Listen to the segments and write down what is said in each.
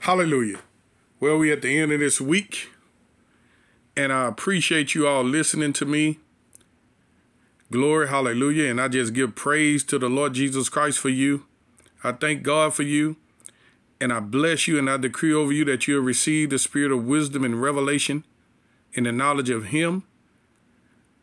Hallelujah. Well, we at the end of this week, and I appreciate you all listening to me. Glory, hallelujah. And I just give praise to the Lord Jesus Christ for you. I thank God for you. And I bless you and I decree over you that you'll receive the spirit of wisdom and revelation in the knowledge of Him,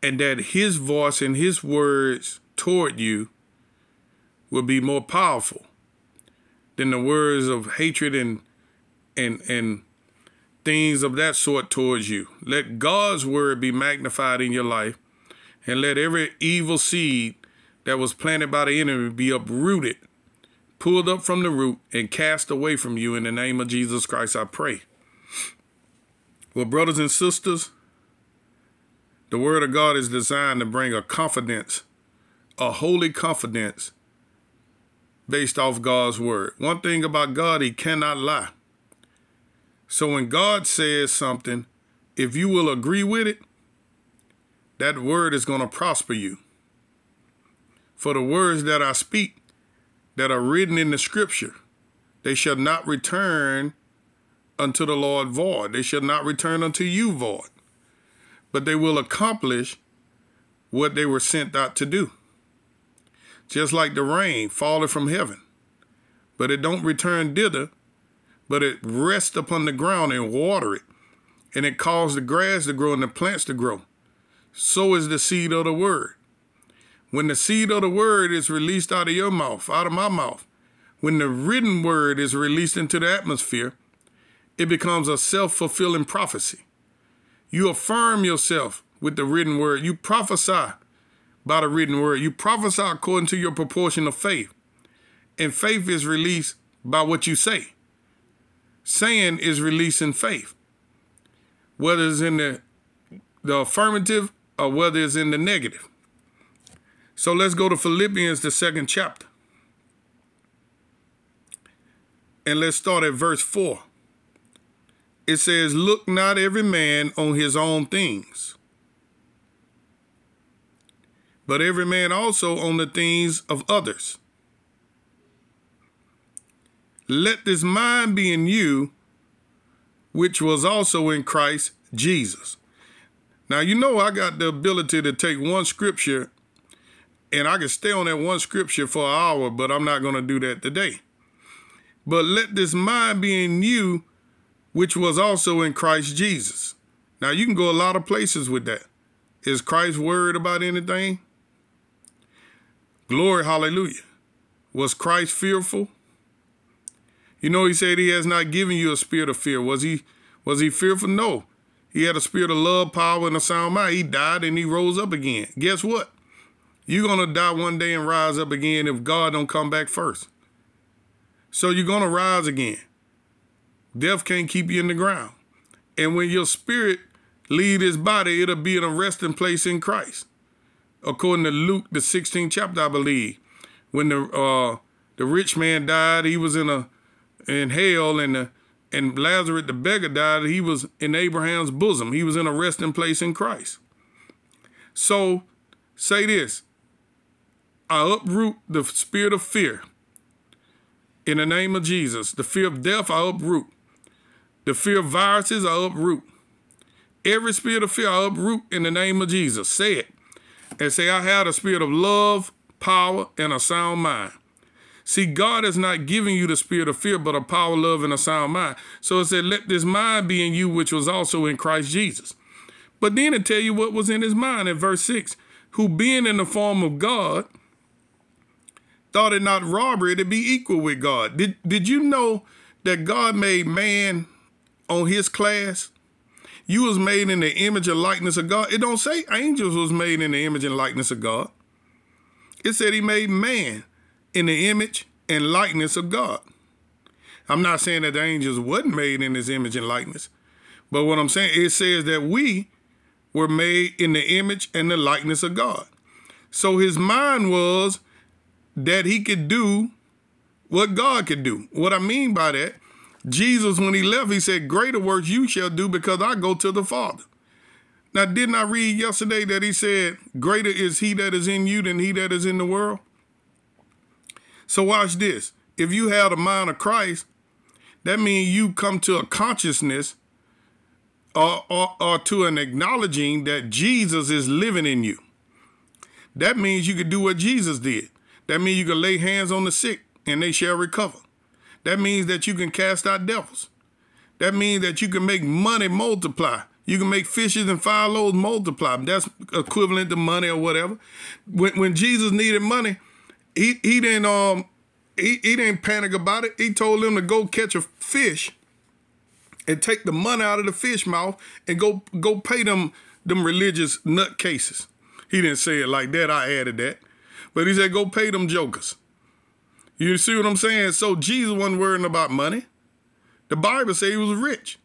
and that His voice and His words toward you will be more powerful than the words of hatred and and and things of that sort towards you. Let God's word be magnified in your life, and let every evil seed that was planted by the enemy be uprooted, pulled up from the root, and cast away from you in the name of Jesus Christ. I pray. Well, brothers and sisters, the word of God is designed to bring a confidence, a holy confidence based off God's word. One thing about God, he cannot lie. So when God says something, if you will agree with it, that word is going to prosper you. For the words that I speak that are written in the scripture, they shall not return unto the Lord void. They shall not return unto you void, but they will accomplish what they were sent out to do. Just like the rain falling from heaven, but it don't return thither, but it rests upon the ground and water it, and it causes the grass to grow and the plants to grow. So is the seed of the word. When the seed of the word is released out of your mouth, out of my mouth, when the written word is released into the atmosphere, it becomes a self fulfilling prophecy. You affirm yourself with the written word. You prophesy by the written word. You prophesy according to your proportion of faith. And faith is released by what you say. Saying is releasing faith. Whether it's in the, the affirmative or whether it's in the negative. So let's go to Philippians, the second chapter. And let's start at verse 4 it says, Look not every man on his own things, but every man also on the things of others. Let this mind be in you, which was also in Christ Jesus. Now, you know, I got the ability to take one scripture and I can stay on that one scripture for an hour, but I'm not going to do that today. But let this mind be in you, which was also in Christ Jesus. Now, you can go a lot of places with that. Is Christ worried about anything? Glory, hallelujah. Was Christ fearful? You know, he said he has not given you a spirit of fear. Was he was he fearful? No. He had a spirit of love, power, and a sound mind. He died and he rose up again. Guess what? You're gonna die one day and rise up again if God don't come back first. So you're gonna rise again. Death can't keep you in the ground. And when your spirit leave this body, it'll be in a resting place in Christ. According to Luke, the 16th chapter, I believe. When the uh, the rich man died, he was in a in hell, and the and Lazarus the beggar died, he was in Abraham's bosom. He was in a resting place in Christ. So say this. I uproot the spirit of fear. In the name of Jesus. The fear of death, I uproot. The fear of viruses, I uproot. Every spirit of fear, I uproot in the name of Jesus. Say it. And say, I have a spirit of love, power, and a sound mind. See, God is not giving you the spirit of fear, but a power, love, and a sound mind. So it said, let this mind be in you, which was also in Christ Jesus. But then it tell you what was in his mind in verse 6. Who being in the form of God, thought it not robbery to be equal with God. Did, did you know that God made man on his class? You was made in the image and likeness of God. It don't say angels was made in the image and likeness of God. It said he made man in the image and likeness of God. I'm not saying that the angels wasn't made in his image and likeness, but what I'm saying, it says that we were made in the image and the likeness of God. So his mind was that he could do what God could do. What I mean by that, Jesus, when he left, he said, Greater works you shall do because I go to the Father. Now, didn't I read yesterday that he said, Greater is he that is in you than he that is in the world? So, watch this. If you have the mind of Christ, That means you come to a consciousness or, or, or to an acknowledging that Jesus is living in you. That means you can do what Jesus did. That means you can lay hands on the sick and they shall recover. That means that you can cast out devils. That means that you can make money multiply. You can make fishes and five loaves multiply. That's equivalent to money or whatever. When, when Jesus needed money, he, he didn't um he, he didn't panic about it. He told them to go catch a fish and take the money out of the fish mouth and go go pay them them religious nutcases. He didn't say it like that. I added that. But he said, go pay them jokers. You see what I'm saying? So Jesus wasn't worrying about money. The Bible says he was rich,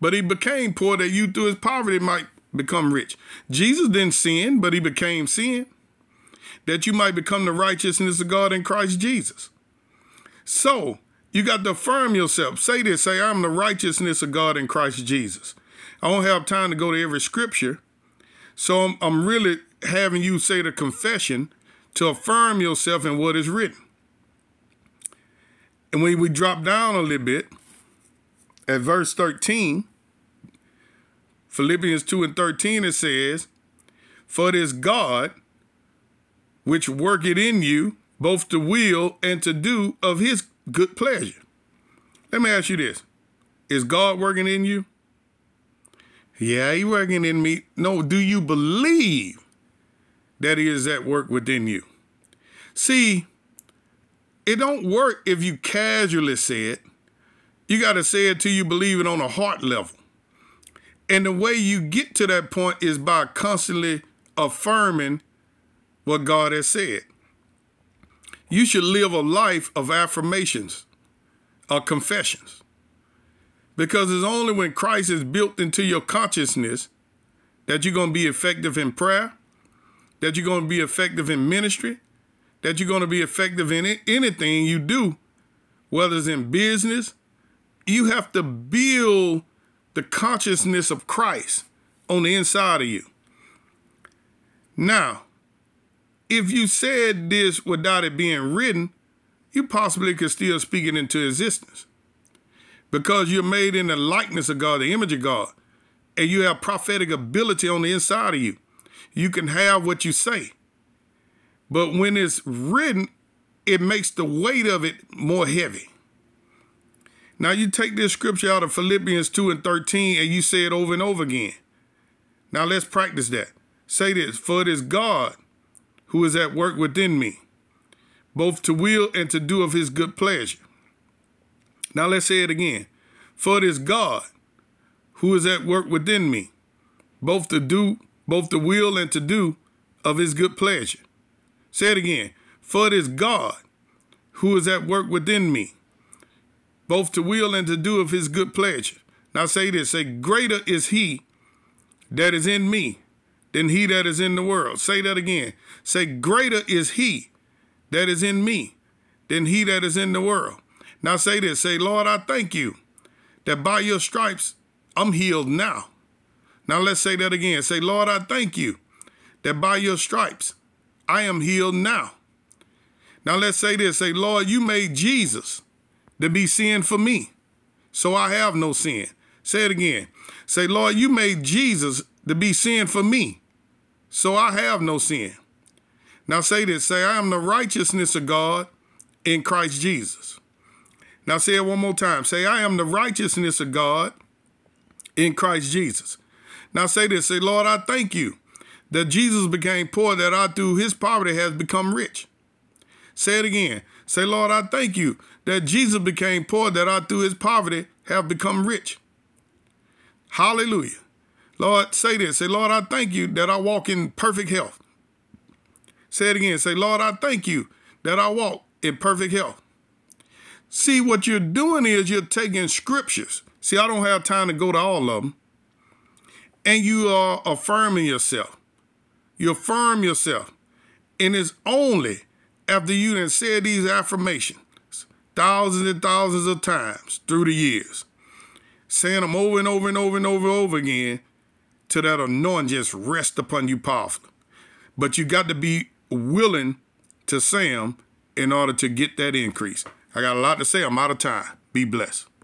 but he became poor that you through his poverty might become rich. Jesus didn't sin, but he became sin that you might become the righteousness of God in Christ Jesus. So you got to affirm yourself. Say this, say, I'm the righteousness of God in Christ Jesus. I don't have time to go to every scripture. So I'm, I'm really having you say the confession to affirm yourself in what is written. And when we drop down a little bit, at verse 13, Philippians 2 and 13, it says, For it is God which worketh in you both to will and to do of his good pleasure. Let me ask you this. Is God working in you? Yeah, he working in me. No, do you believe that he is at work within you? See, it don't work if you casually say it. You got to say it till you believe it on a heart level. And the way you get to that point is by constantly affirming what God has said. You should live a life of affirmations, of confessions. Because it's only when Christ is built into your consciousness that you're going to be effective in prayer, that you're going to be effective in ministry, that you're going to be effective in anything you do, whether it's in business. You have to build the consciousness of Christ on the inside of you. Now, if you said this without it being written, you possibly could still speak it into existence. Because you're made in the likeness of God, the image of God, and you have prophetic ability on the inside of you. You can have what you say. But when it's written, it makes the weight of it more heavy. Now you take this scripture out of Philippians 2 and 13 and you say it over and over again. Now let's practice that. Say this, for it is God who is at work within me, both to will and to do of his good pleasure. Now let's say it again. For it is God who is at work within me, both to do, both to will and to do of his good pleasure. Say it again. For it is God who is at work within me, both to will and to do of his good pleasure. Now say this, say, greater is he that is in me than he that is in the world. Say that again. Say, greater is he that is in me than he that is in the world. Now say this. Say, Lord, I thank you that by your stripes I'm healed now. Now let's say that again. Say, Lord, I thank you that by your stripes I am healed now. Now let's say this. Say, Lord, you made Jesus to be sin for me. So I have no sin. Say it again. Say, Lord, you made Jesus to be sin for me. So I have no sin. Now say this say, I am the righteousness of God in Christ Jesus. Now say it one more time. Say, I am the righteousness of God in Christ Jesus. Now say this say, Lord, I thank you that Jesus became poor, that I through his poverty has become rich. Say it again. Say, Lord, I thank you that Jesus became poor, that I through his poverty have become rich. Hallelujah. Lord, say this. Say, Lord, I thank you that I walk in perfect health. Say it again. Say, Lord, I thank you that I walk in perfect health. See, what you're doing is you're taking scriptures. See, I don't have time to go to all of them. And you are affirming yourself. You affirm yourself. And it's only after you then said these affirmations thousands and thousands of times through the years, saying them over and over and over and over and over again, till that anointing just rest upon you powerfully. But you got to be willing to say them in order to get that increase. I got a lot to say. I'm out of time. Be blessed.